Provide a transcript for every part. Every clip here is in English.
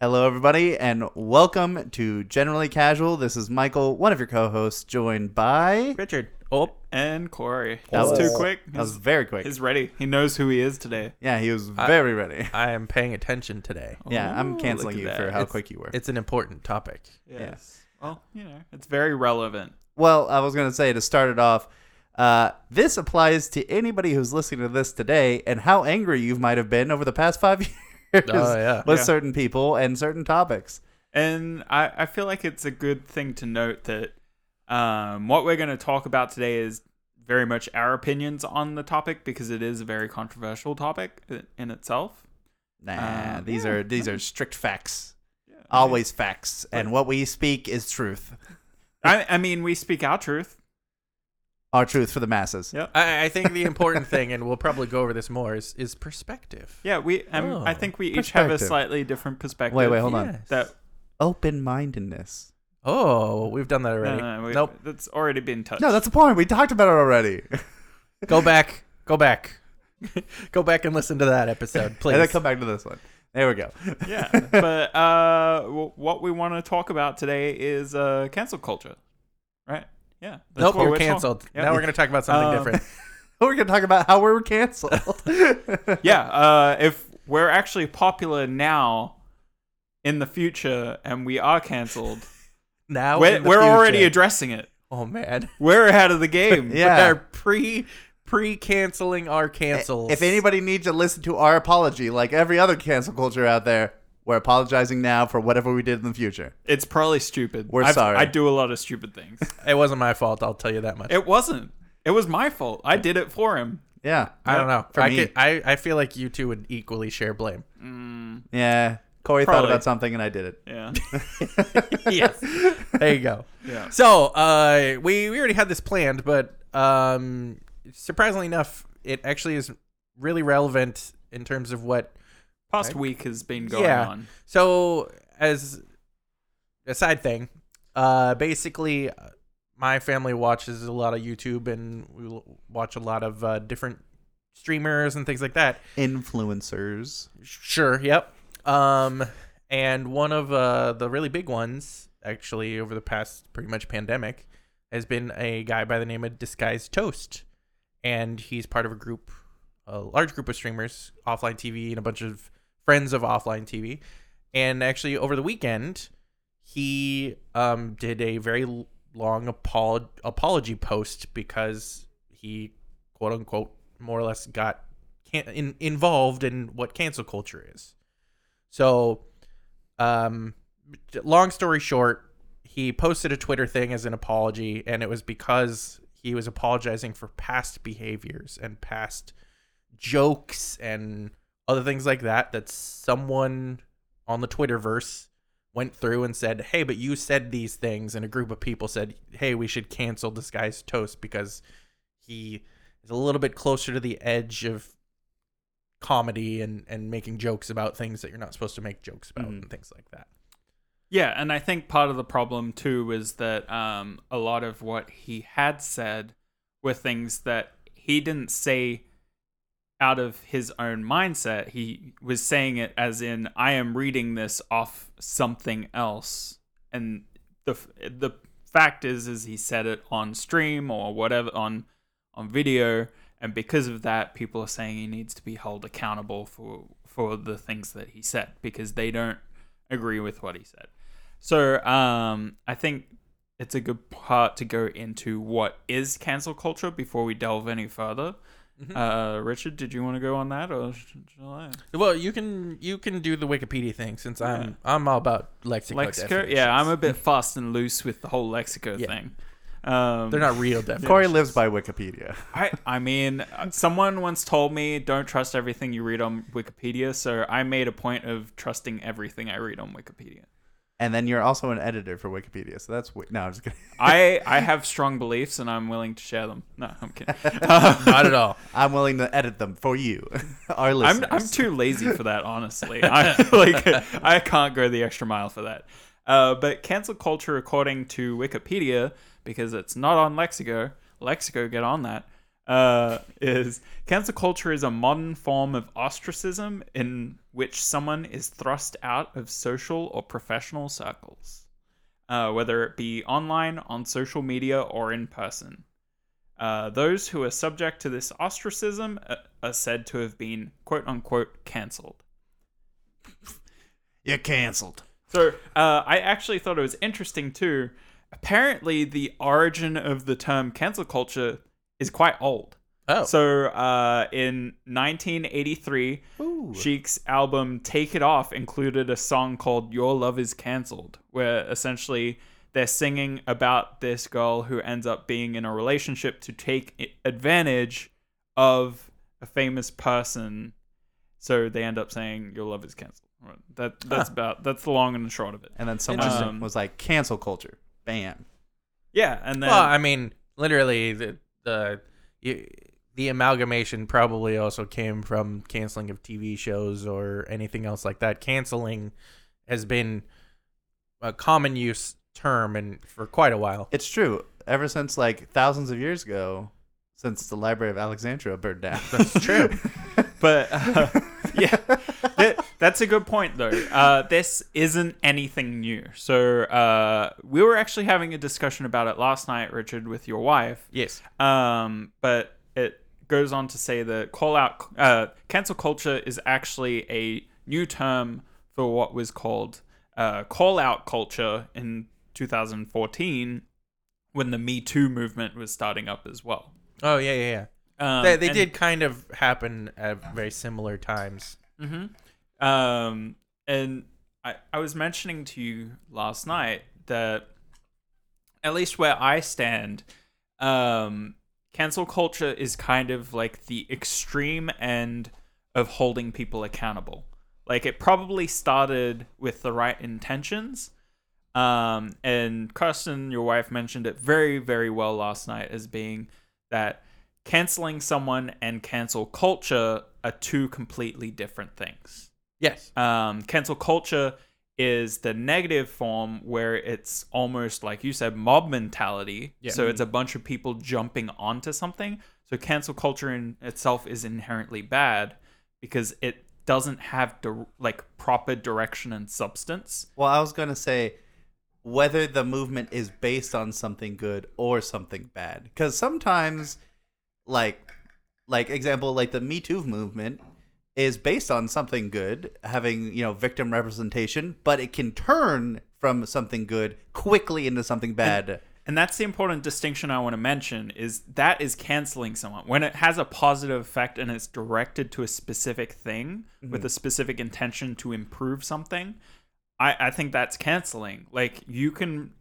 Hello, everybody, and welcome to Generally Casual. This is Michael, one of your co-hosts, joined by. Richard. Oh, and Corey. That That was too quick. That was He's, very quick. he's ready. He knows who he is today. Yeah, he was I- very ready. I am paying attention today. Yeah, I'm canceling you at for how It's- quick you were. It's an important topic. Yes. Well, you know, it's very relevant. Well, I was going to say to start it off, uh, this applies to anybody who's listening to this today and how angry you might have been over the past five years Oh, yeah. with Yeah. certain people and certain topics. And I, I feel like it's a good thing to note that um, what we're going to talk about today is very much our opinions on the topic because it is a very controversial topic in itself. Nah, Uh, these yeah. are these are strict facts, Yeah, always facts, and what we speak is truth. I, I mean, we speak our truth. Our truth for the masses. Yeah, I, I think the important thing, and we'll probably go over this more, is, is perspective. Yeah, we. Um, Oh, I think we each have a perspective. slightly different perspective. Wait, wait, hold on. Yes. That Open mindedness. Oh, we've done that no, already. no, no, we, nope. That's already been touched. No, that's the point. We talked about it already. Go back. Go back. go back and listen to that episode, please. and then come back to this one. There we go. yeah, but uh, w- what we want to talk about today is uh, cancel culture, right? Yeah. nope, you're we're canceled. Yep. Now we're going to talk about something Um, different. We're gonna talk about how we're canceled. yeah. Uh, if we're actually popular now, in the future, and we are canceled, Now we're, we're already addressing it. Oh man, We're ahead of the game. Yeah. We're pre pre canceling our cancels. if anybody needs to listen to our apology, like every other cancel culture out there, we're apologizing now for whatever we did in the future. It's probably stupid. We're I've- sorry. I do a lot of stupid things. it wasn't my fault, I'll tell you that much. it wasn't. It was my fault. I did it for him. Yeah. I don't know. For I, me. could, I I feel like you two would equally share blame. Mm, Yeah. Corey thought Probably. about something and I did it. yeah. yes. There you go. Yeah. So, uh, we we already had this planned, but um, surprisingly enough, it actually is really relevant in terms of what. Past Right. week has been going Yeah. on. So, as a side thing, uh, basically, uh, my family watches a lot of YouTube, and we watch a lot of uh, different streamers and things like that. Influencers. Sure. Yep. Um, and one of uh, the really big ones, actually, over the past pretty much pandemic, has been a guy by the name of Disguised Toast, and he's part of a group, a large group of streamers, offline TV, and a bunch of friends of offline TV. And actually, over the weekend, he um did a very long apol- apology post because he quote unquote more or less got can- in- involved in what cancel culture is. So, um, long story short, he posted a Twitter thing as an apology, and it was because he was apologizing for past behaviors and past jokes and other things like that that someone on the Twitterverse went through and said, "Hey, but you said these things," and a group of people said, "Hey, we should cancel this guy's Toast because he is a little bit closer to the edge of comedy and and making jokes about things that you're not supposed to make jokes about Mhm. and things like that." Yeah, and I think part of the problem too is that um, a lot of what he had said were things that he didn't say out of his own mindset. He was saying it as in, "I am reading this off something else," and the the fact is, is he said it on stream or whatever on on video, and because of that, people are saying he needs to be held accountable for for the things that he said because they don't agree with what he said. So um, I think it's a good part to go into what is cancel culture before we delve any further. Mhm. Uh, Richard, did you want to go on that, or sh- shall I? Well, you can you can do the Wikipedia thing since I'm I'm all about lexico. Lexico? Yeah, I'm a bit fast and loose with the whole lexico Yeah. thing. Um, They're not real definitions. Corey lives by Wikipedia. I, I mean, uh, someone once told me don't trust everything you read on Wikipedia, so I made a point of trusting everything I read on Wikipedia. And then you're also an editor for Wikipedia, so that's wi- no. I'm just kidding. I I have strong beliefs and I'm willing to share them. No, I'm kidding. Not at all. I'm willing to edit them for you, our I'm. I'm too lazy for that, honestly. I like I can't go the extra mile for that. Uh, but cancel culture, according to Wikipedia, because it's not on Lexico, Lexico get on that. uh, is cancel culture is a modern form of ostracism in which someone is thrust out of social or professional circles, uh, whether it be online, on social media, or in person. Uh, those who are subject to this ostracism uh, are said to have been quote unquote cancelled. You're canceled. So uh, I actually thought it was interesting too. Apparently, the origin of the term cancel culture is quite old. Oh. So uh, in 1983, Ooh. Chic's album "Take It Off" included a song called "Your Love Is Cancelled," where essentially they're singing about this girl who ends up being in a relationship to take advantage of a famous person. So they end up saying "Your love is cancelled." That that's Huh. about that's the long and the short of it. And then someone Interesting. was like, cancel culture. Bam. Yeah, and then well, I mean, literally the the you, the amalgamation probably also came from canceling of TV shows or anything else like that. Canceling has been a common use term and for quite a while. It's true. Ever since like thousands of years ago, since the Library of Alexandria burned down. That's true. but uh, yeah, that, that's a good point though. Uh, this isn't anything new. So uh, we were actually having a discussion about it last night, Richard, with your wife. yes. Um, but it goes on to say that call out, uh, cancel culture is actually a new term for what was called uh, call out culture in 2014 when the Me Too movement was starting up as well. Oh yeah, yeah, yeah. Um, they they and- did kind of happen at very similar times. Mm-hmm. Um, and I, I was mentioning to you last night that at least where I stand, um, cancel culture is kind of like the extreme end of holding people accountable. Like it probably started with the right intentions. Um, and Kirsten, your wife, mentioned it very, very well last night as being that canceling someone and cancel culture are two completely different things. Yes. Um, cancel culture is the negative form where it's almost like you said mob mentality. Yeah. So it's a bunch of people jumping onto something. So cancel culture in itself is inherently bad because it doesn't have dir- like proper direction and substance. Well, I was gonna say whether the movement is based on something good or something bad, because sometimes, like, like example, like the Me Too movement is based on something good, having you know victim representation, but it can turn from something good quickly into something bad. And that's the important distinction I want to mention is that is canceling someone. When it has a positive effect and it's directed to a specific thing mm-hmm. with a specific intention to improve something, I, I think that's canceling. Like you can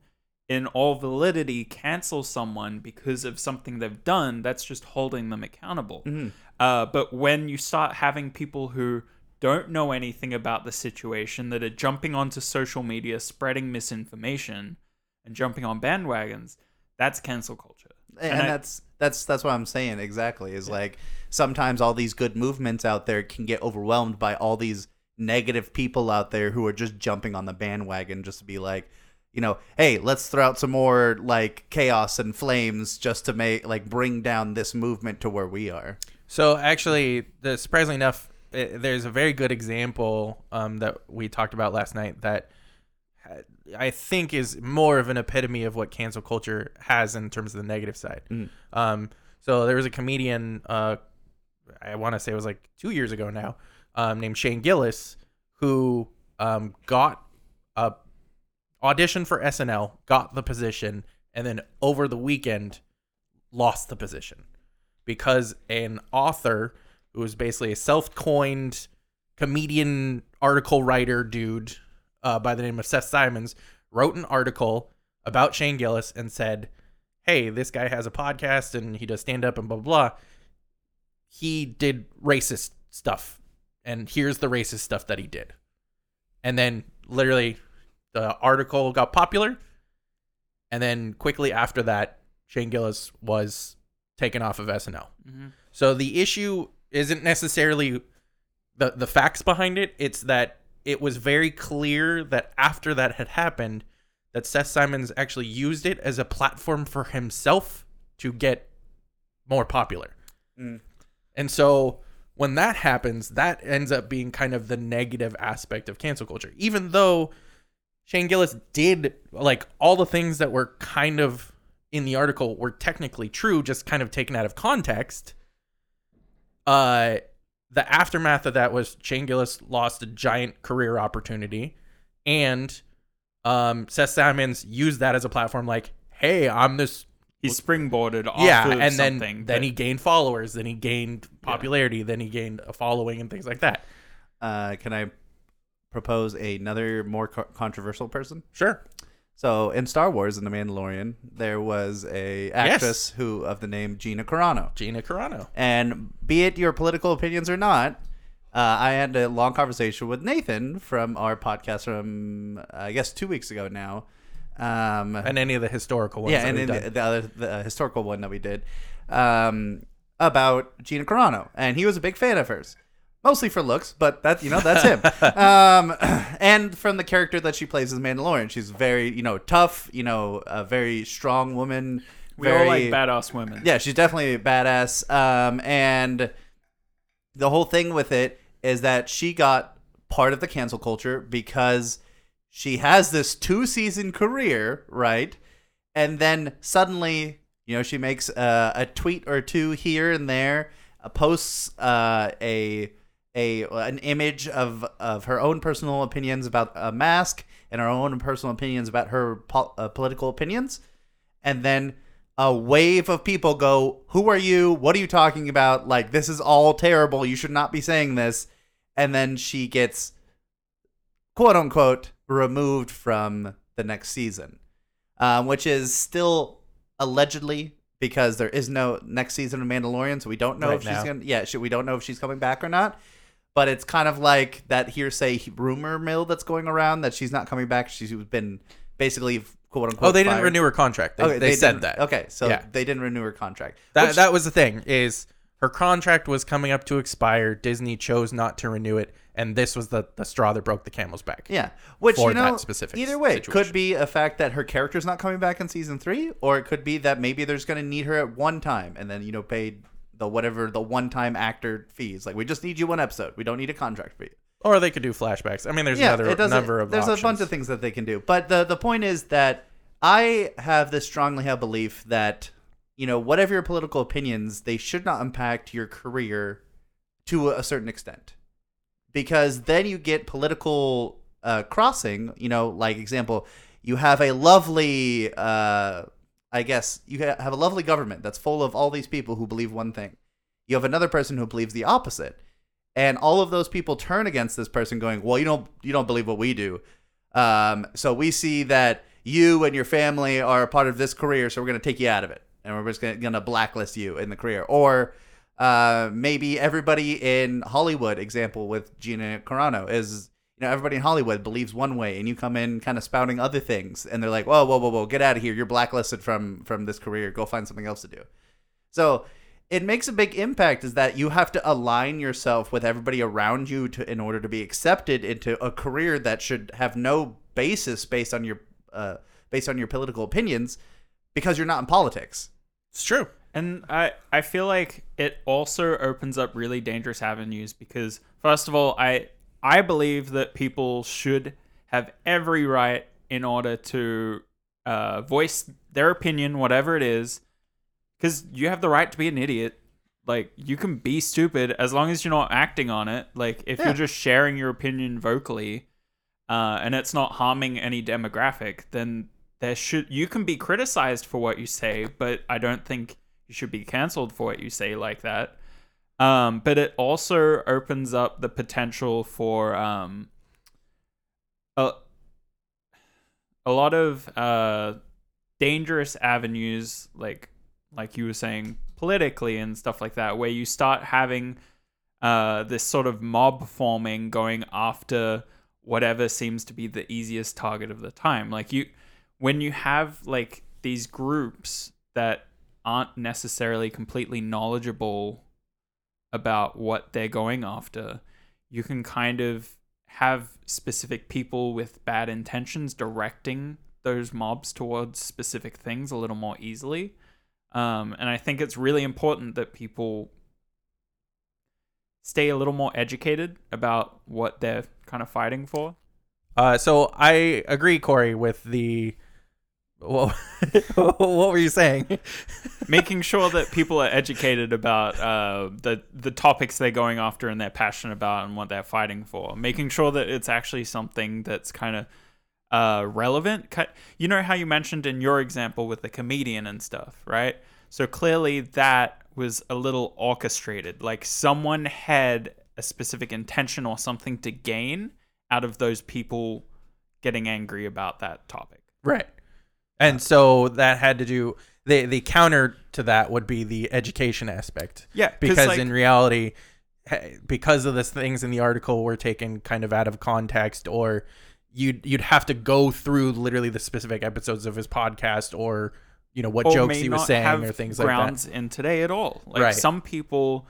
in all validity cancel someone because of something they've done, that's just holding them accountable. Mm-hmm. Uh, but when you start having people who don't know anything about the situation that are jumping onto social media, spreading misinformation, and jumping on bandwagons, that's cancel culture. and, I- that's that's that's what I'm saying exactly is like sometimes all these good movements out there can get overwhelmed by all these negative people out there who are just jumping on the bandwagon just to be like you know hey let's throw out some more like chaos and flames just to make like bring down this movement to where we are So actually, the, surprisingly enough, eh, there's a very good example um, that we talked about last night that I think is more of an epitome of what cancel culture has in terms of the negative side. Mm. Um, so there was a comedian, uh, I want to say it was like two years ago now, um, named Shane Gillis, who um, got a audition for SNL, got the position, and then over the weekend lost the position because an author who was basically a self-coined comedian article writer dude uh, by the name of Seth Simons wrote an article about Shane Gillis and said, "Hey, this guy has a podcast and he does stand up and blah blah. blah. He did racist stuff, and here's the racist stuff that he did." And then literally, the article got popular, and then quickly after that, Shane Gillis was taken off of SNL. So the issue isn't necessarily the the facts behind it. It's that it was very clear that after that had happened, that Seth Simons actually used it as a platform for himself to get more popular. Mm. And so when that happens, that ends up being kind of the negative aspect of cancel culture. Even though Shane Gillis did like all the things that were kind of in the article were technically true, just kind of taken out of context. Uh the aftermath of that was Shane Gillis lost a giant career opportunity and um Seth Simons used that as a platform like, hey, I'm this He springboarded off yeah, of and then something. then that- he gained followers, then he gained popularity, then he gained a following and things like that. Uh, can I propose another more co- controversial person? Sure. So in Star Wars in The Mandalorian, there was a actress who of the name Gina Carano. Gina Carano. And be it your political opinions or not, uh, I had a long conversation with Nathan from our podcast from I guess two weeks ago now. Um, And any of the historical ones. yeah, and we've then done. the, the other the historical one that we did um, about Gina Carano, and he was a big fan of hers, mostly for looks, but that you know that's him. um, and from the character that she plays as Mandalorian, she's very you know tough, you know, a very strong woman. we very, all like badass women. yeah, she's definitely a badass. Um, and the whole thing with it is that she got part of the cancel culture because she has this two season career, right? And then suddenly, you know, she makes uh, a tweet or two here and there, uh, posts uh, a a an image of of her own personal opinions about a mask and her own personal opinions about her po- uh, political opinions, and then a wave of people go, "Who are you? What are you talking about? Like this is all terrible. You should not be saying this." And then she gets quote unquote removed from the next season, um, which is still allegedly because there is no next season of Mandalorian, so we don't know Right if she's gonna. Yeah, she, we don't know if she's coming back or not. But it's kind of like that hearsay rumor mill that's going around that she's not coming back. She's been basically quote unquote. oh, they didn't fired. renew her contract. They, Okay, they, said that. Okay, so Yeah. they didn't renew her contract. That Which- that was the thing is her contract was coming up to expire. Disney chose not to renew it, and this was the, the straw that broke the camel's back. yeah, which for you know, that specific either way, situation. could be a fact that her character's not coming back in season three, or it could be that maybe there's going to need her at one time, and then you know pay the whatever the one time actor fees. Like we just need you one episode. We don't need a contract for you. Or they could do flashbacks. I mean, there's yeah, another number of there's options. a bunch of things that they can do. But the the point is that I have this strongly held belief that you know whatever your political opinions, they should not impact your career to a certain extent, because then you get political uh, crossing. You know, like example, you have a lovely. Uh, I guess you have a lovely government that's full of all these people who believe one thing. You have another person who believes the opposite. And all of those people turn against this person going well you don't you don't believe what we do. Um, so we see that you and your family are a part of this career so we're going to take you out of it. And we're just going to blacklist you in the career. Or uh, maybe everybody in hollywood example with gina carano is you know everybody in hollywood believes one way and you come in kind of spouting other things and they're like whoa whoa whoa whoa get out of here you're blacklisted from from this career go find something else to do so it makes a big impact is that you have to align yourself with everybody around you to in order to be accepted into a career that should have no basis based on your uh, based on your political opinions because you're not in politics. It's true. And I, I feel like it also opens up really dangerous avenues because first of all, I I believe that people should have every right in order to uh, voice their opinion, whatever it is, because you have the right to be an idiot. Like you can be stupid as long as you're not acting on it. Like if Yeah. you're just sharing your opinion vocally, uh, and it's not harming any demographic, then there should you can be criticized for what you say, but I don't think you should be canceled for what you say like that. Um, but it also opens up the potential for um, a, a lot of uh, dangerous avenues, like like you were saying, politically and stuff like that, where you start having uh, this sort of mob forming going after whatever seems to be the easiest target of the time. Like you, when you have like these groups that aren't necessarily completely knowledgeable about what they're going after, you can kind of have specific people with bad intentions directing those mobs towards specific things a little more easily. Um, and I think it's really important that people stay a little more educated about what they're kind of fighting for? Uh, so I agree, Corey, with the. What, what were you saying? Making sure that people are educated about uh, the the topics they're going after and they're passionate about and what they're fighting for. Making sure that it's actually something that's kind of uh, relevant. You know how you mentioned in your example with the comedian and stuff, right? So clearly that was a little orchestrated. Like someone had a specific intention or something to gain out of those people getting angry about that topic. Right. And so that had to do the the counter to that would be the education aspect. Yeah, Because like- in reality because of the things in the article were taken kind of out of context or you'd you'd have to go through literally the specific episodes of his podcast or you know what jokes he was saying or things like grounds that. in today at all. Like Right. some people,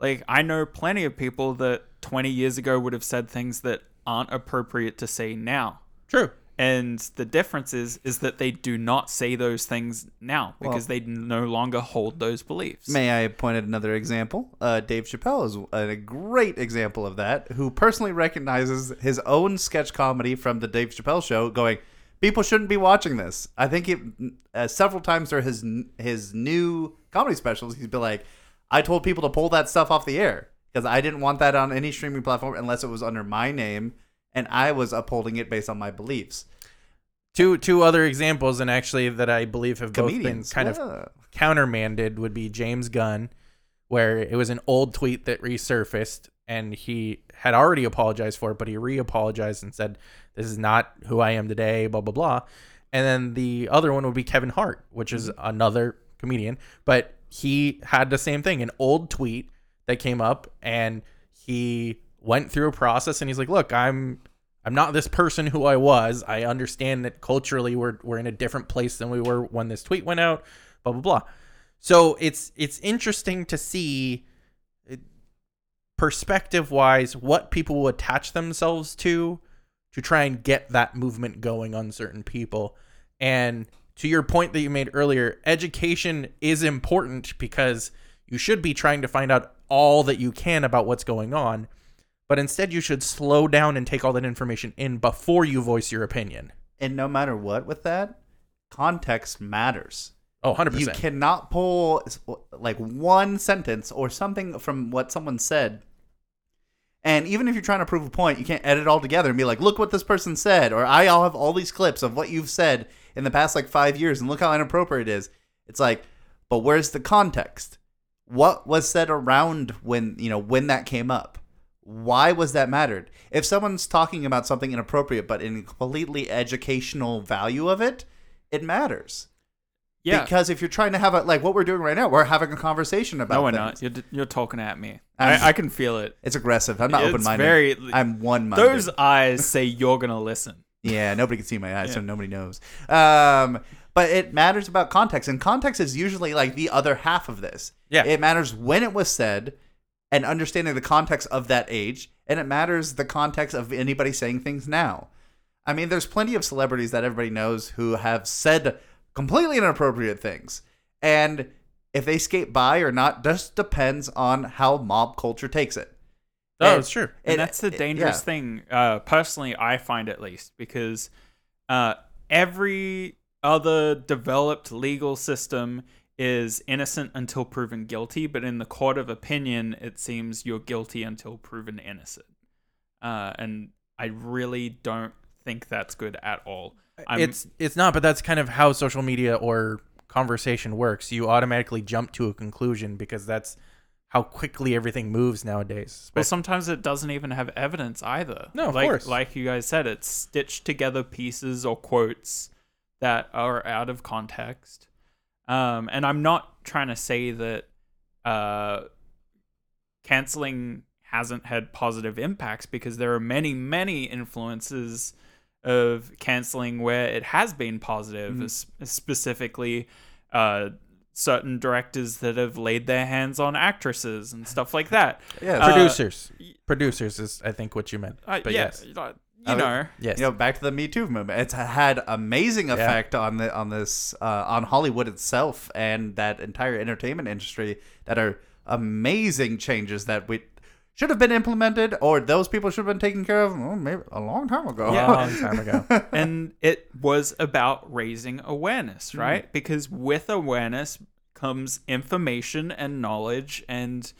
like I know plenty of people that 20 years ago would have said things that aren't appropriate to say now. True. And the difference is is that they do not say those things now because they no longer hold those beliefs. May I point at another example? Uh, Dave Chappelle is a great example of that, who personally recognizes his own sketch comedy from the Dave Chappelle show, going, "People shouldn't be watching this." I think it uh, several times through his his new comedy specials, he's been like, "I told people to pull that stuff off the air because I didn't want that on any streaming platform unless it was under my name." And I was upholding it based on my beliefs. Two two other examples and actually that I believe have both been Comedians, kind of countermanded would be James Gunn, where it was an old tweet that resurfaced and he had already apologized for it, but he re apologized and said, This is not who I am today, blah, blah, blah. And then the other one would be Kevin Hart, which is mm-hmm. another comedian, but he had the same thing an old tweet that came up and he went through a process and he's like, Look, I'm. I'm not this person who I was. I understand that culturally we're we're in a different place than we were when this tweet went out. Blah blah blah. So it's it's interesting to see uh, perspective wise what people will attach themselves to to try and get that movement going on certain people. And to your point that you made earlier, education is important because you should be trying to find out all that you can about what's going on. But instead, you should slow down and take all that information in before you voice your opinion. And no matter what with that, context matters. Oh, 100%. You cannot pull like one sentence or something from what someone said. And even if you're trying to prove a point, you can't edit all together and be like, look what this person said. Or I all have all these clips of what you've said in the past like five years and look how inappropriate it is. It's like, but where's the context? What was said around when, you know, when that came up? Why was that mattered? If someone's talking about something inappropriate but in completely educational value of it, it matters. yeah. Because if you're trying to have a like what we're doing right now, we're having a conversation about. no, we're things. not. You're, you're talking at me. I, I can feel it. It's aggressive. I'm not open minded. very- I'm one minded. Those eyes say you're gonna listen. Yeah, nobody can see my eyes, so nobody knows. Um, but it matters about context, and context is usually like the other half of this. Yeah. it matters when it was said, and understanding the context of that age, and it matters the context of anybody saying things now. I mean, there's plenty of celebrities that everybody knows who have said completely inappropriate things, and if they skate by or not just depends on how mob culture takes it. oh, And- it's true. and it- that's the it- dangerous yeah. thing uh personally i find at least because uh every other developed legal system is innocent until proven guilty but in the court of opinion it seems you're guilty until proven innocent uh and i really don't think that's good at all I'm, it's it's not, but that's kind of how social media or conversation works. You automatically jump to a conclusion because that's how quickly everything moves nowadays. well sometimes it doesn't even have evidence either No, of like course. like you guys said it's stitched together pieces or quotes that are out of context um and i'm not trying to say that uh canceling hasn't had positive impacts because there are many many influences of canceling where it has been positive Mhm. specifically uh certain directors that have laid their hands on actresses and stuff like that Yeah, Uh, producers, producers is I think what you meant. uh, but yeah, yes, you know, I you would- know. yes, you know back to the me too movement it's had amazing effect on the on this uh, on hollywood itself and that entire entertainment industry that are amazing changes that we should have been implemented or those people should have been taken care of well, maybe a long time ago. A Yeah. long time ago. and it was about raising awareness, right? Because with awareness comes information and knowledge and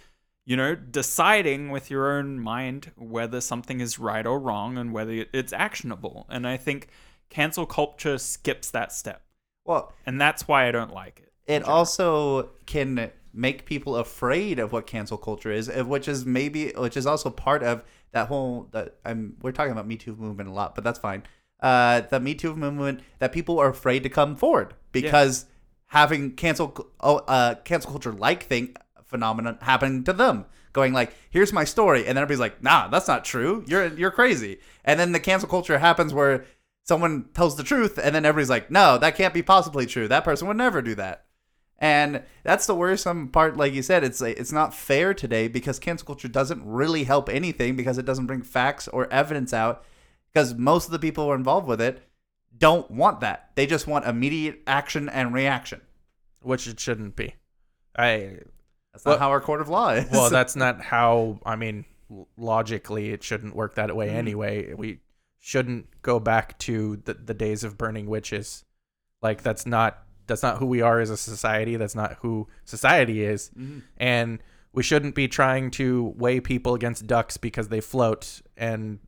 you know deciding with your own mind whether something is right or wrong and whether it's actionable. And I think cancel culture skips that step. well, And that's why I don't like it. it also can make people afraid of what cancel culture is, uh, which is maybe which is also part of that whole that I'm we're talking about Me Too movement a lot, but that's fine. Uh, the Me Too movement that people are afraid to come forward because having cancel oh, uh, cancel culture like thing phenomenon happening to them, going like, "Here's my story," and then everybody's like, "Nah, that's not true. You're you're crazy." And then the cancel culture happens where someone tells the truth, and then everybody's like, "No, that can't be possibly true. That person would never do that." And that's the worrisome part. Like you said, it's it's not fair today because cancel culture doesn't really help anything because it doesn't bring facts or evidence out. Because most of the people who are involved with it don't want that. They just want immediate action and reaction. Which it shouldn't be. I That's not how our court of law is. well, that's not how. I mean, logically, it shouldn't work that way anyway. We shouldn't go back to the, the days of burning witches. Like that's not that's not who we are as a society. That's not who society is. And we shouldn't be trying to weigh people against ducks because they float and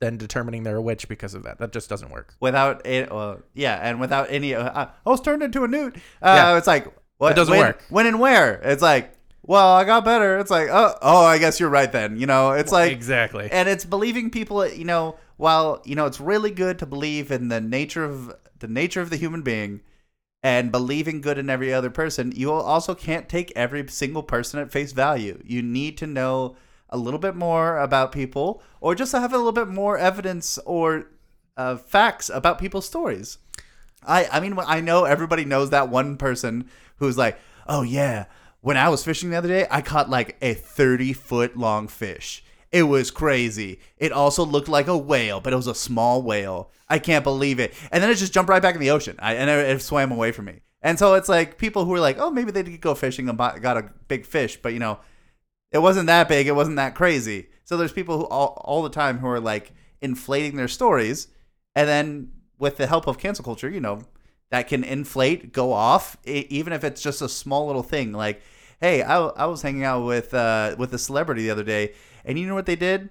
then determining they're a witch because of that. That just doesn't work. without it. Well, yeah, and without any. Uh, I was turned into a newt. Uh, Yeah. It's like what It doesn't when, work. When and where? It's like, well, I got better. It's like, oh, oh, I guess you're right then. You know, it's like exactly. and it's believing people you know while you know it's really good to believe in the nature of the nature of the human being and believing good in every other person you also can't take every single person at face value you need to know a little bit more about people or just have a little bit more evidence or uh, facts about people's stories I I mean I know everybody knows that one person who's like, "Oh yeah, when I was fishing the other day, I caught like a 30 foot long fish. It was crazy. It also looked like a whale, but it was a small whale. I can't believe it. And then it just jumped right back in the ocean. I, and it, swam away from me. And so it's like people who are like, "Oh, maybe they did go fishing and got a big fish, but you know, it wasn't that big. It wasn't that crazy. So there's people who all, all the time who are like inflating their stories, and then with the help of cancel culture, you know, that can inflate, go off, even if it's just a small little thing. Like, hey, I, I was hanging out with uh, with a celebrity the other day, and you know what they did?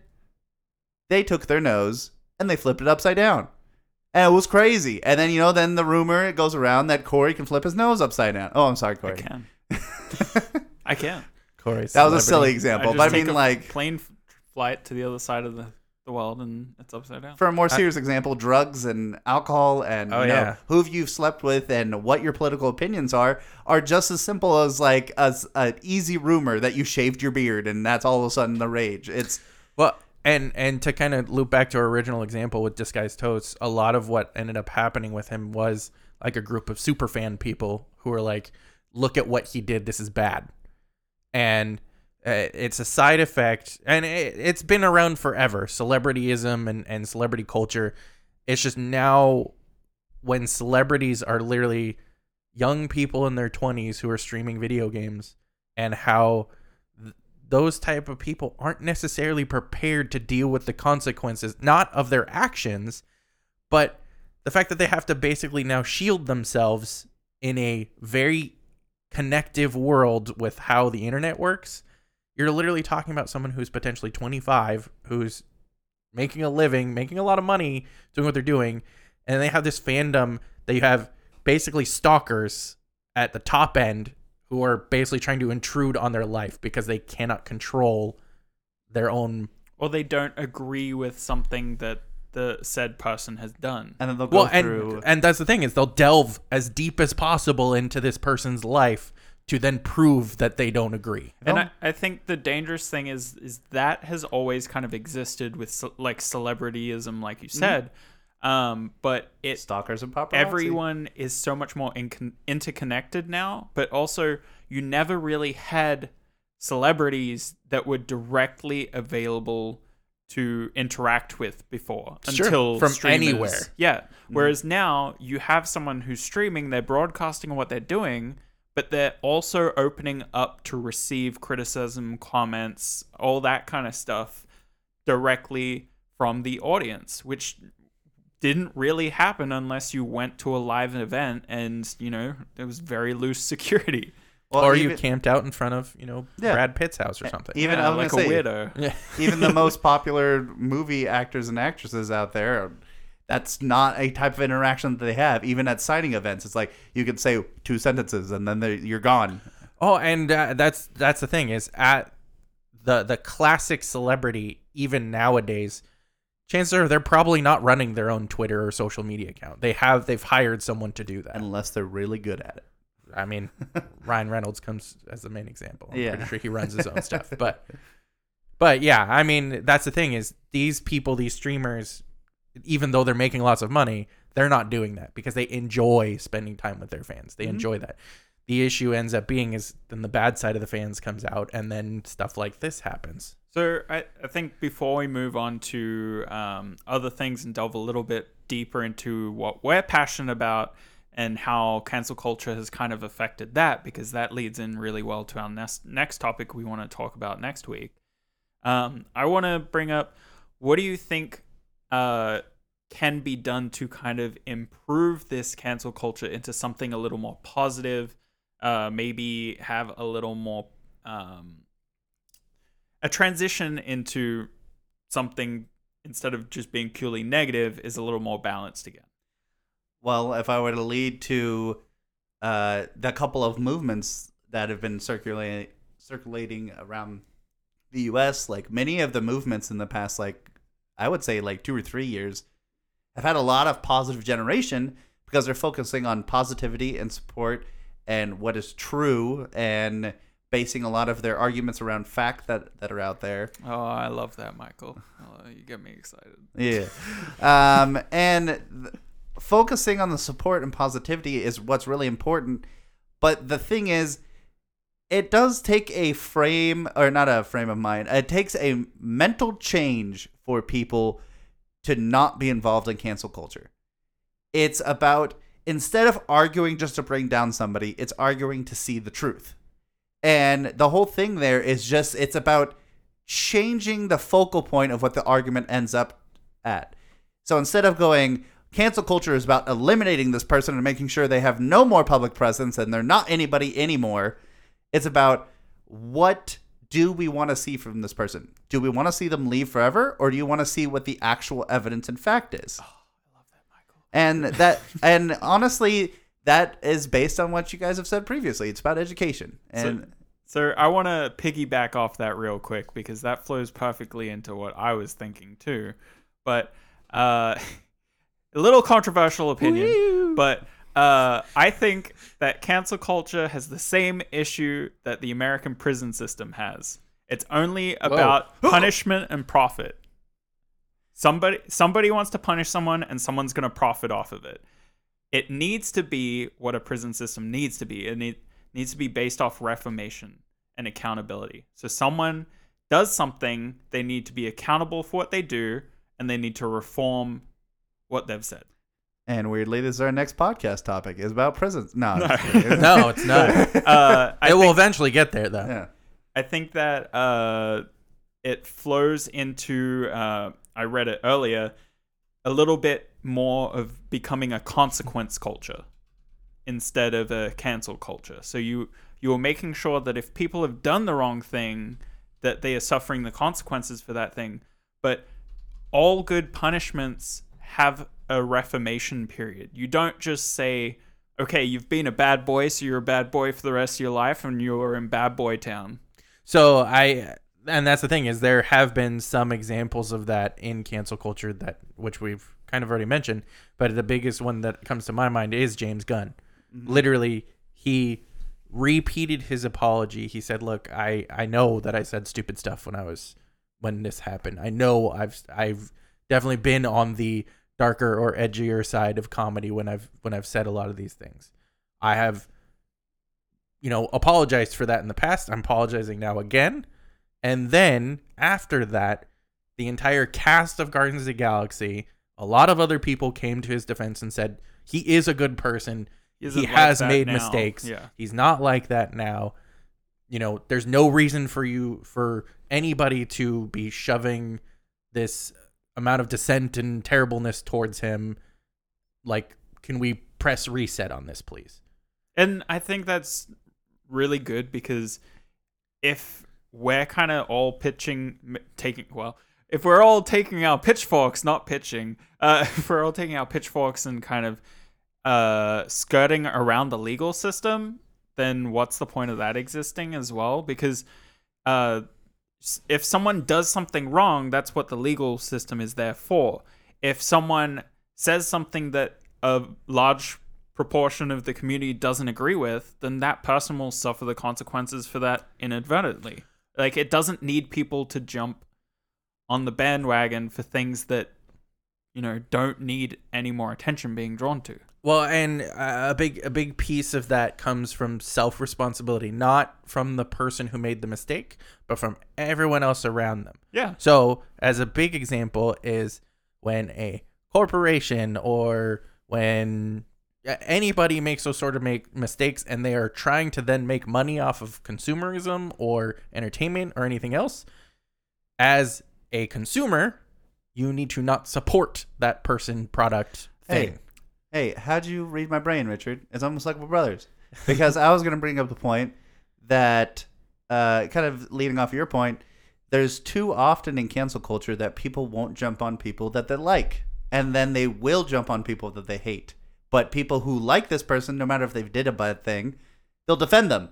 They took their nose and they flipped it upside down. And it was crazy. And then, you know, then the rumor it goes around that Corey can flip his nose upside down. Oh, I'm sorry, Corey. I Corey. can. I can. Corey, That was a silly example, just but I mean, a like, plane flight to the other side of the, the world and it's upside down. for a more serious example, drugs and alcohol and Oh, you know, yeah. who you've slept with and what your political opinions are are just as simple as like as an easy rumor that you shaved your beard and that's all of a sudden the rage. It's Well, and and to kind of loop back to our original example with disguised toast, a lot of what ended up happening with him was like a group of super fan people who were like, "Look at what he did. This is bad," and Uh, it's a side effect, and it, it's been around forever. Celebrityism and and celebrity culture. It's just now when celebrities are literally young people in their 20s who are streaming video games and how th- those type of people aren't necessarily prepared to deal with the consequences not of their actions but the fact that they have to basically now shield themselves in a very connective world with how the internet works you're literally talking about someone who's potentially 25 who's making a living making a lot of money doing what they're doing and they have this fandom that you have basically stalkers at the top end who are basically trying to intrude on their life because they cannot control their own or they don't agree with something that the said person has done. and then they'll go well and through and that's the thing is they'll delve as deep as possible into this person's life to then prove that they don't agree And. I, I think the dangerous thing is is that has always kind of existed with ce- like celebrityism, like you said. Um, but it stalkers and paparazzi. everyone is so much more in- interconnected now. But also, you never really had celebrities that were directly available to interact with before Sure, until from streamers- anywhere. Yeah. Whereas now you have someone who's streaming, they're broadcasting what they're doing, but they're also opening up to receive criticism, comments, all that kind of stuff directly from the audience, which didn't really happen unless you went to a live event and, you know, there was very loose security. Well, or even, you camped out in front of you know Yeah. Brad Pitt's house or something. Even Yeah, I was like a gonna say, weirdo. yeah. even the most popular movie actors and actresses out there that's not a type of interaction that they have even at signing events it's like you can say two sentences and then you're gone Oh, and uh, that's that's the thing is at the the classic celebrity even nowadays, chances are they're probably not running their own Twitter or social media account. They have they've hired someone to do that. unless they're really good at it I mean, Ryan Reynolds comes as the main example. I'm Yeah. pretty sure he runs his own stuff, but but yeah, I mean that's the thing is these people, these streamers, even though they're making lots of money, they're not doing that because they enjoy spending time with their fans. They Mhm. enjoy that. The issue ends up being is then the bad side of the fans comes out, and then stuff like this happens. So I, I think before we move on to um, other things and delve a little bit deeper into what we're passionate about and how cancel culture has kind of affected that, because that leads in really well to our next next topic we want to talk about next week. Um, I want to bring up what do you think uh, can be done to kind of improve this cancel culture into something a little more positive, uh, maybe have a little more um, a transition into something instead of just being purely negative is a little more balanced again. well if i were to lead to uh, the couple of movements that have been circulating circulating around the us like many of the movements in the past like i would say like two or three years have had a lot of positive generation because they're focusing on positivity and support and what is true and basing a lot of their arguments around fact that, that are out there. Oh, I love that, Michael. Oh, you get me excited. Yeah. Um, and th- focusing on the support and positivity is what's really important. But the thing is, it does take a frame, or not a frame of mind, it takes a mental change for people to not be involved in cancel culture. It's about, instead of arguing just to bring down somebody, it's arguing to see the truth. And the whole thing there is just, it's about changing the focal point of what the argument ends up at. So instead of going, cancel culture is about eliminating this person and making sure they have no more public presence and they're not anybody anymore, it's about what do we want to see from this person? Do we want to see them leave forever or do you want to see what the actual evidence and fact is? I love that, Michael. And that and honestly that is based on what you guys have said previously. It's about education. And So I want to piggyback off that real quick because that flows perfectly into what I was thinking too. But uh, a little controversial opinion, but uh, I think that cancel culture has the same issue that the American prison system has. It's only about punishment and profit. Somebody somebody wants to punish someone and someone's going to profit off of it. It needs to be what a prison system needs to be. It need, needs to be based off reformation and accountability. So someone does something, they need to be accountable for what they do and they need to reform what they've said. And weirdly, this is our next podcast topic is about prisons. No, I'm No. just kidding. No, it's not. Uh, I it will think- eventually get there though. yeah. I think that uh, it flows into. Uh, I read it earlier. A little bit more of becoming a consequence culture instead of a cancel culture. So you you are making sure that if people have done the wrong thing, that they are suffering the consequences for that thing. But all good punishments have a reformation period. You don't just say, "Okay, you've been a bad boy, so you're a bad boy for the rest of your life, and you're in bad boy town." So I and that's the thing is there have been some examples of that in cancel culture that which we've kind of already mentioned, but the biggest one that comes to my mind is James Gunn. Mm-hmm. Literally, he repeated his apology. He said, "Look, I I know that I said stupid stuff when I was when this happened. I know I've I've definitely been on the darker or edgier side of comedy when I've when I've said a lot of these things. I have you know, apologized for that in the past. I'm apologizing now again. And then after that, the entire cast of Guardians of the Galaxy, a lot of other people came to his defense and said, he is a good person. isn't he has that made now. mistakes. Yeah. He's not like that now. You know, there's no reason for you for anybody to be shoving this amount of dissent and terribleness towards him. Like, can we press reset on this, please? And I think that's really good because if we're kind of all pitching, taking, well, if we're all taking our pitchforks, not pitching, uh, if we're all taking our pitchforks and kind of uh, skirting around the legal system, then what's the point of that existing as well? Because uh, if someone does something wrong, that's what the legal system is there for. If someone says something that a large proportion of the community doesn't agree with, then that person will suffer the consequences for that inadvertently. Like it doesn't need people to jump on the bandwagon for things that you know don't need any more attention being drawn to. Well, and uh, a big a big piece of that comes from self responsibility, not from the person who made the mistake, but from everyone else around them. Yeah. So, as a big example, is when a corporation or when anybody makes those sort of make mistakes and they are trying to then make money off of consumerism or entertainment or anything else, as a consumer, you need to not support that person, product, thing. Hey, hey, how'd you read my brain, Richard? It's almost like we're brothers. Because I was going to bring up the point that, uh, kind of leading off your point, there's too often in cancel culture that people won't jump on people that they like, and then they will jump on people that they hate. But people who like this person, no matter if they did a bad thing, they'll defend them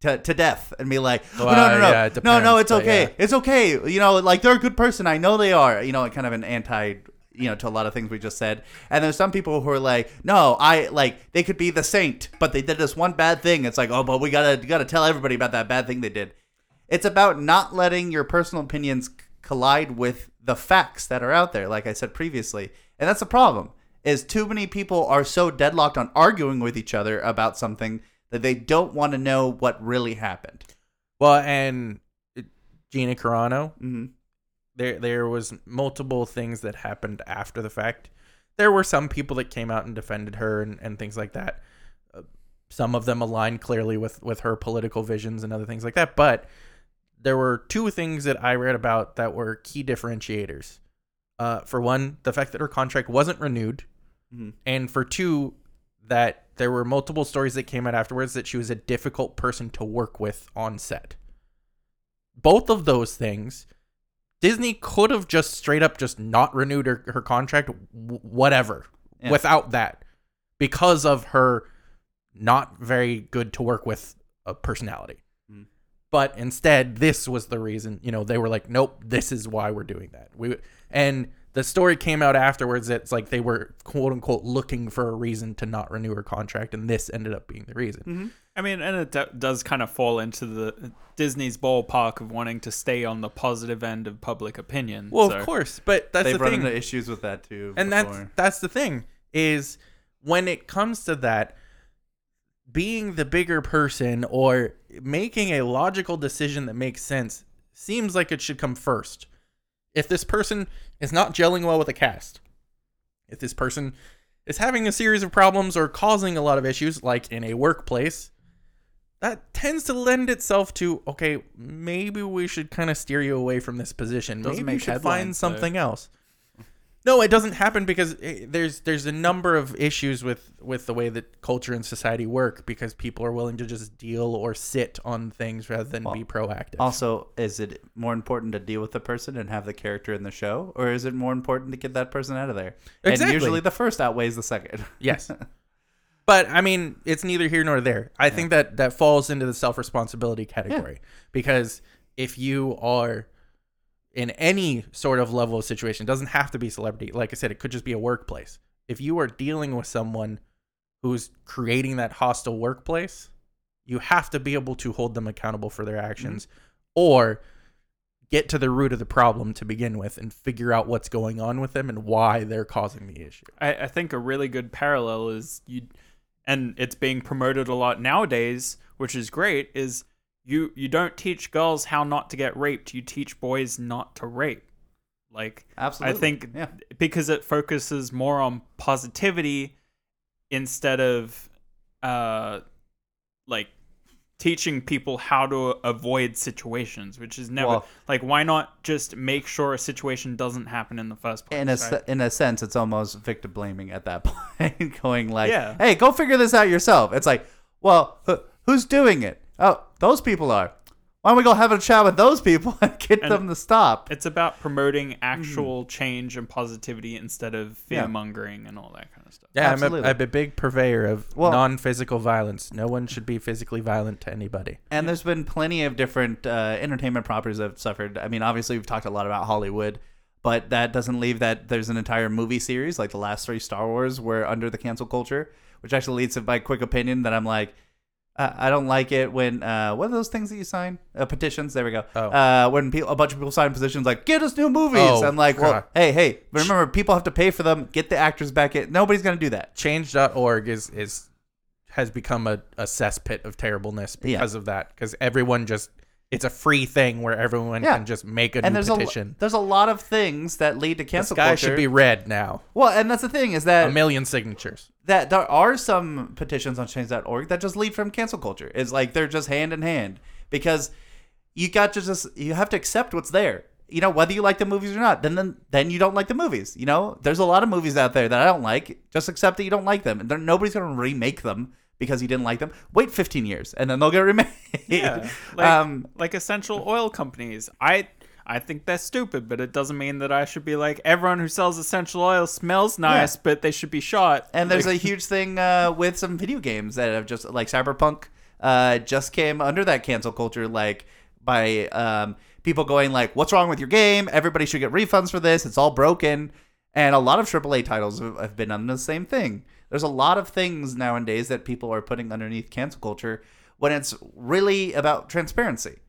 to, to death and be like, oh, no, Well, no, no, yeah, it no, no, it's okay, yeah. it's okay. You know, like they're a good person. I know they are. You know, kind of an anti, you know, to a lot of things we just said. And there's some people who are like, no, I like they could be the saint, but they did this one bad thing. It's like, oh, but we gotta gotta tell everybody about that bad thing they did. It's about not letting your personal opinions collide with the facts that are out there, like I said previously. And that's the problem. Is too many people are so deadlocked on arguing with each other about something that they don't want to know what really happened. Well, and uh, Gina Carano, hmm there there was multiple things that happened after the fact. There were some people that came out and defended her and, and things like that. Uh, some of them aligned clearly with with her political visions and other things like that. But there were two things that I read about that were key differentiators. Uh, for one, the fact that her contract wasn't renewed, Mhm. and for two, that there were multiple stories that came out afterwards that she was a difficult person to work with on set. Both of those things, Disney could have just straight up just not renewed her, her contract, whatever, Yeah. without that, because of her not very good to work with uh, personality. Mm. But instead, this was the reason. You know, they were like, "Nope, this is why we're doing that." We and the story came out afterwards. It's like they were quote unquote looking for a reason to not renew her contract, and this ended up being the reason. Mm-hmm. I mean, and it do- does kind of fall into the Disney's ballpark of wanting to stay on the positive end of public opinion. Well, so- of course, but that's They've the run thing. into issues with that too. and before. that's that's the thing is when it comes to that being the bigger person or making a logical decision that makes sense seems like it should come first if this person is not gelling well with the cast if this person is having a series of problems or causing a lot of issues like in a workplace that tends to lend itself to okay maybe we should kind of steer you away from this position Doesn't maybe you should find though. something else no, it doesn't happen because eh, there's there's a number of issues with with the way that culture and society work because people are willing to just deal or sit on things rather than be proactive. Also, is it more important to deal with the person and have the character in the show, or is it more important to get that person out of there? Exactly. And usually the first outweighs the second. yes. But I mean, it's neither here nor there. I think that that falls into the self responsibility category because if you are in any sort of level of situation, it doesn't have to be celebrity. Like I said, it could just be a workplace. If you are dealing with someone who's creating that hostile workplace, you have to be able to hold them accountable for their mm-hmm. actions or get to the root of the problem to begin with and figure out what's going on with them and why they're causing the issue. I, I think a really good parallel is you, and it's being promoted a lot nowadays, which is great. Is you you don't teach girls how not to get raped. You teach boys not to rape. Like Absolutely. I think Yeah. because it focuses more on positivity instead of uh like teaching people how to avoid situations, which is never Well- like why not just make sure a situation doesn't happen in the first place? in a right? in a sense, it's almost victim blaming at that point. Going like, Yeah. "Hey, go figure this out yourself." It's like, well, wh- who's doing it? Oh, those people are. Why don't we go have a chat with those people and get And- them to stop? It's about promoting actual change and positivity instead of. Yeah. fear mongering and all that kind of stuff. Yeah, I'm a, I'm a big purveyor of Well- non-physical violence. No one should be physically violent to anybody. And there's been plenty of different uh, entertainment properties that have suffered. I mean, obviously, we've talked a lot about Hollywood, but that doesn't leave that there's an entire movie series, like the last three Star Wars, were under the cancel culture, which actually leads to my quick opinion that I'm like, uh, I don't like it when uh, what are those things that you sign? Uh, petitions. There we go. Oh. Uh, when people, a bunch of people sign petitions like, get us new movies. Oh, I'm like, well, God. hey, hey, remember, people have to pay for them. Get the actors back in. Nobody's gonna do that. Change.org is is has become a, a cesspit of terribleness Yeah. because of that. Because everyone just it's a free thing where everyone Yeah. can just make a And new there's a petition. there's a lot of things that lead to cancel sky culture. should be red now. well, and that's the thing is that A million signatures. that there are some petitions on change.org that just lead from cancel culture. It's like they're just hand in hand because you got to just you have to accept what's there. You know, whether you like the movies or not, then then then you don't like the movies. You know, there's a lot of movies out there that I don't like. Just accept that you don't like them, and there- nobody's gonna remake them because he didn't like them. Wait 15 years, and then they'll get remade. Yeah, like, um, like essential oil companies. I I think that's stupid, but it doesn't mean that I should be like everyone who sells essential oil smells nice, but they should be shot. And there's Like, a huge thing uh, with some video games that have just like Cyberpunk uh, just came under that cancel culture, like by um, people going like, "What's wrong with your game? Everybody should get refunds for this. It's all broken." And a lot of AAA titles have, have been on the same thing. There's a lot of things nowadays that people are putting underneath cancel culture when it's really about transparency.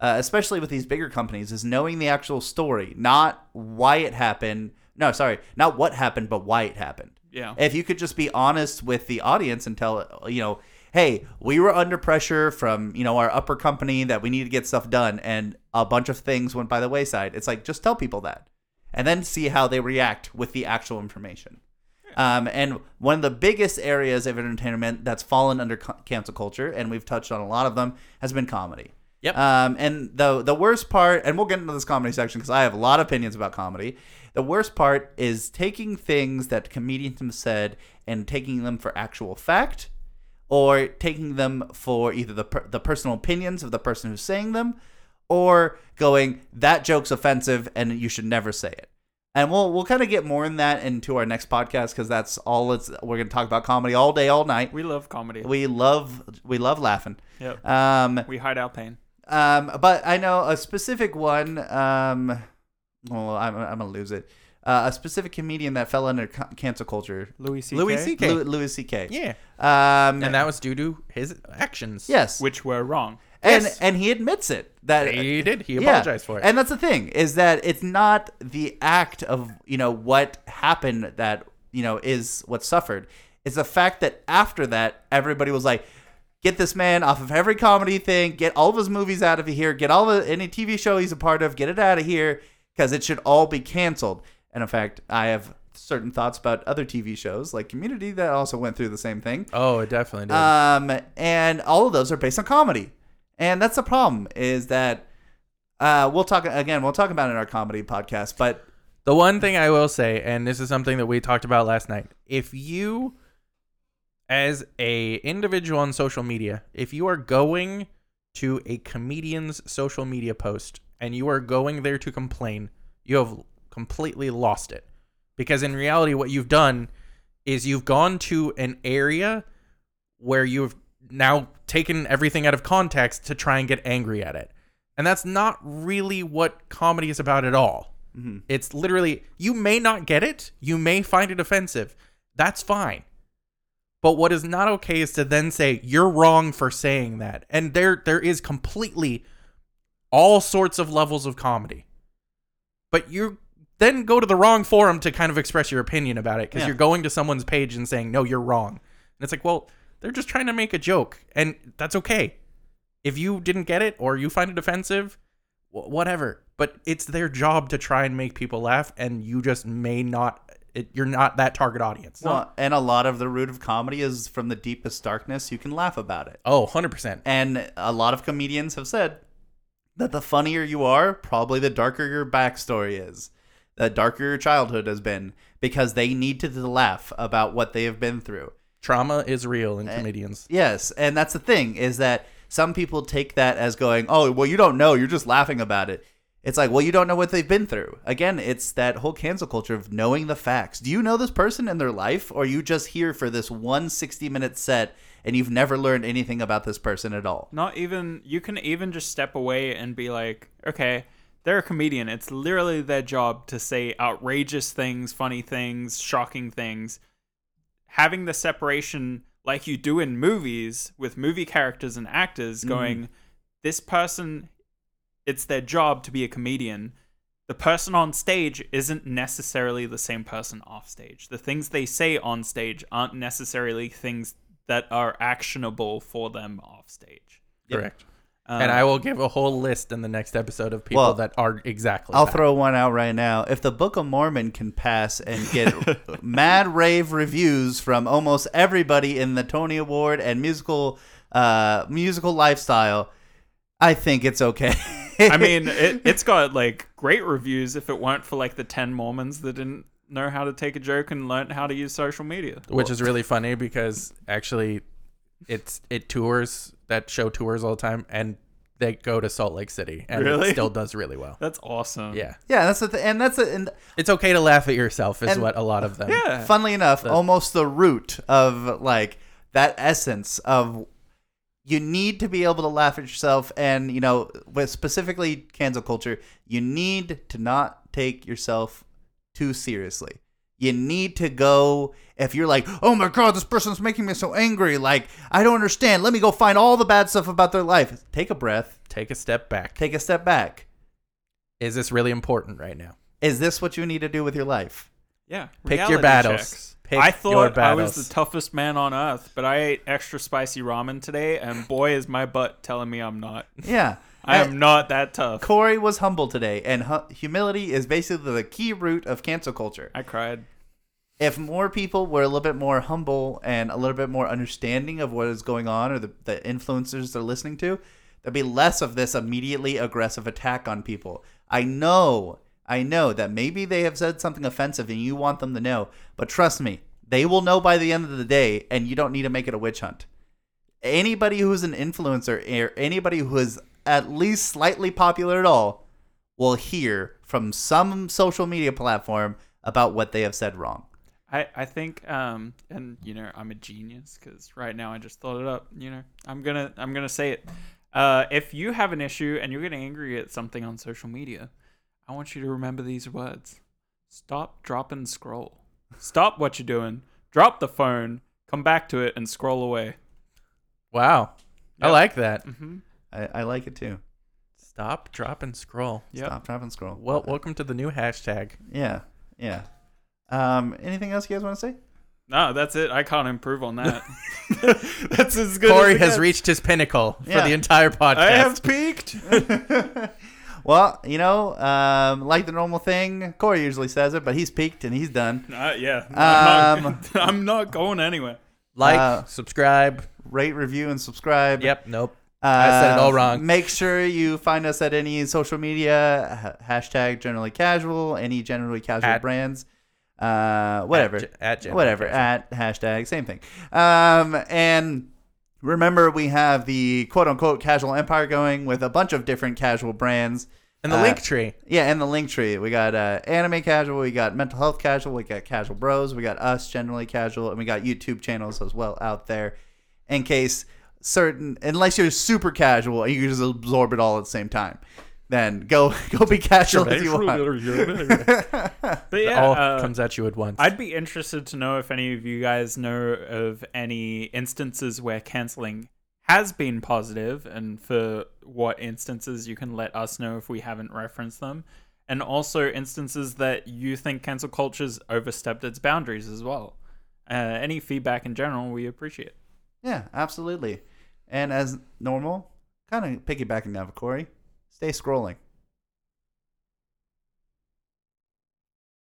Uh, especially with these bigger companies, is knowing the actual story, not why it happened. No, sorry, not what happened, but why it happened. yeah. If you could just be honest with the audience and tell, you know, hey, we were under pressure from, you know, our upper company that we need to get stuff done and a bunch of things went by the wayside. It's like, just tell people that and then see how they react with the actual information. Um, and one of the biggest areas of entertainment that's fallen under co- cancel culture, and we've touched on a lot of them, has been comedy. Yep. Um, and the the worst part, and we'll get into this comedy section because I have a lot of opinions about comedy. The worst part is taking things that comedians have said and taking them for actual fact, or taking them for either the per- the personal opinions of the person who's saying them, or going that joke's offensive and you should never say it. And we'll we'll kind of get more in that into our next podcast because that's all it's we're gonna talk about comedy all day all night. We love comedy. We love we love laughing. yep. Um, We hide our pain. um, but I know a specific one. Um, well, I'm, I'm gonna lose it. Uh, a specific comedian that fell under ca- cancel culture. Louis C.K. Louis C.K. Louis, Louis C.K. Yeah. Um, And that was due to his actions. yes, which were wrong. And Yes. and he admits it that He did. He Yeah. apologized for it. And that's the thing is that it's not the act of you know what happened that you know is what suffered. It's the fact that after that everybody was like, get this man off of every comedy thing, get all of his movies out of here, get all the any TV show he's a part of, get it out of here because it should all be canceled. And in fact, I have certain thoughts about other TV shows like Community that also went through the same thing. oh, it definitely did. Um, and all of those are based on comedy, and that's the problem. Is that uh, we'll talk again. We'll talk about it in our comedy podcast, but The one thing I will say, and this is something that we talked about last night, if you, as a individual on social media, if you are going to a comedian's social media post and you are going there to complain, you have completely lost it. Because in reality, what you've done is you've gone to an area where you've now taken everything out of context to try and get angry at it. And that's not really what comedy is about at all. mhm. It's literally you may not get it, you may find it offensive. That's fine. But what is not okay is to then say you're wrong for saying that. And there there is completely all sorts of levels of comedy. But you then go to the wrong forum to kind of express your opinion about it because Yeah. you're going to someone's page and saying no you're wrong. And it's like, well, they're just trying to make a joke and that's okay. If you didn't get it or you find it offensive, wh- whatever. But it's their job to try and make people laugh, and you just may not it, you're not that target audience. Well, and a lot of the root of comedy is from the deepest darkness. You can laugh about it. Oh, 100%. And a lot of comedians have said that the funnier you are, probably the darker your backstory is, the darker your childhood has been, because they need to laugh about what they have been through. Trauma is real Eh. in comedians. Yes, and that's the thing is that some people take that as going, "Oh, well, you don't know. You're just laughing about it." It's like, well, you don't know what they've been through. Again, it's that whole cancel culture of knowing the facts. Do you know this person in their life, or are you just here for this one 60 minute set and you've never learned anything about this person at all? Not even you can even just step away and be like, okay, they're a comedian. It's literally their job to say outrageous things, funny things, shocking things. Having the separation like you do in movies with movie characters and actors mm-hmm. going, this person it's their job to be a comedian. The person on stage isn't necessarily the same person off stage. The things they say on stage aren't necessarily things that are actionable for them off stage. Correct. Um, and I will give a whole list in the next episode of people Well, that are exactly I'll that. throw one out right now. If the Book of Mormon can pass and get mad rave reviews from almost everybody in the Tony Award and musical uh, musical lifestyle, I think it's okay. I mean, it, it's got like great reviews if it weren't for like the 10 Mormons that didn't know how to take a joke and learn how to use social media. which is really funny because actually it's it tours that show tours all the time and they go to Salt Lake City and Really? it still does really well. That's awesome. Yeah. yeah, that's the th- and that's the, and It's okay to laugh at yourself is And- what a lot of them Yeah. funnily enough, The- almost the root of like that essence of you need to be able to laugh at yourself and you know with specifically cancel culture you need to not take yourself too seriously you need to go if you're like oh my god this person's making me so angry like i don't understand let me go find all the bad stuff about their life take a breath take a step back. take a step back Is this really important right now? is this what you need to do with your life Yeah. Pick your battles. checks. Pick I thought I was the toughest man on earth, but I ate extra spicy ramen today, and boy, is my butt telling me I'm not. yeah I am not that tough. Corey was humble today, and hu- humility is basically the key root of cancel culture. I cried. If more people were a little bit more humble and a little bit more understanding of what is going on or the, the influencers they're listening to, there'd be less of this immediately aggressive attack on people. I know, I know that maybe they have said something offensive and you want them to know, but trust me, they will know by the end of the day, and you don't need to make it a witch hunt anybody who's an influencer or anybody who is at least slightly popular at all will hear from some social media platform about what they have said wrong. I, I think um and you know I'm a genius because right now I just thought it up you know I'm gonna I'm gonna say it uh if you have an issue and you're getting angry at something on social media I want you to remember these words stop drop and scroll stop what you're doing drop the phone come back to it and scroll away Wow. I like that. mm-hmm. I, I like it too. Stop, drop, and scroll. yep Stop, drop, and scroll. Well, welcome to the new hashtag. yeah, yeah. Um, anything else you guys want to say? no that's it I can't improve on that that's as good Corey as has gets. reached his pinnacle for Yeah. the entire podcast. I have peaked well, you know, um, like the normal thing, Corey usually says it, but he's peaked and he's done. uh, yeah I'm, Um, not, I'm not going anywhere like, Uh, subscribe. Rate, review, and subscribe. Yep. Nope. I said it all Uh, wrong. Make sure you find us at any social media hashtag generally casual, any generally casual At- brands, uh, whatever, At, at whatever Casual. at hashtag same thing. Um, and remember we have the quote unquote casual empire going with a bunch of different casual brands. and the uh, link tree. Yeah, and the link tree. We got uh, anime casual, we got mental health casual, we got casual bros, we got us generally casual, and we got YouTube channels as well out there. In case certain, unless you're super casual and you can just absorb it all at the same time, then go go be casual if you want. But It yeah, all uh, comes at you at once. I'd be interested to know if any of you guys know of any instances where canceling has been positive, and for what instances you can let us know if we haven't referenced them, and also instances that you think cancel culture's overstepped its boundaries as well. Uh, any feedback in general, we appreciate. Yeah, absolutely. And as normal, kind of piggybacking now, Corey, stay scrolling.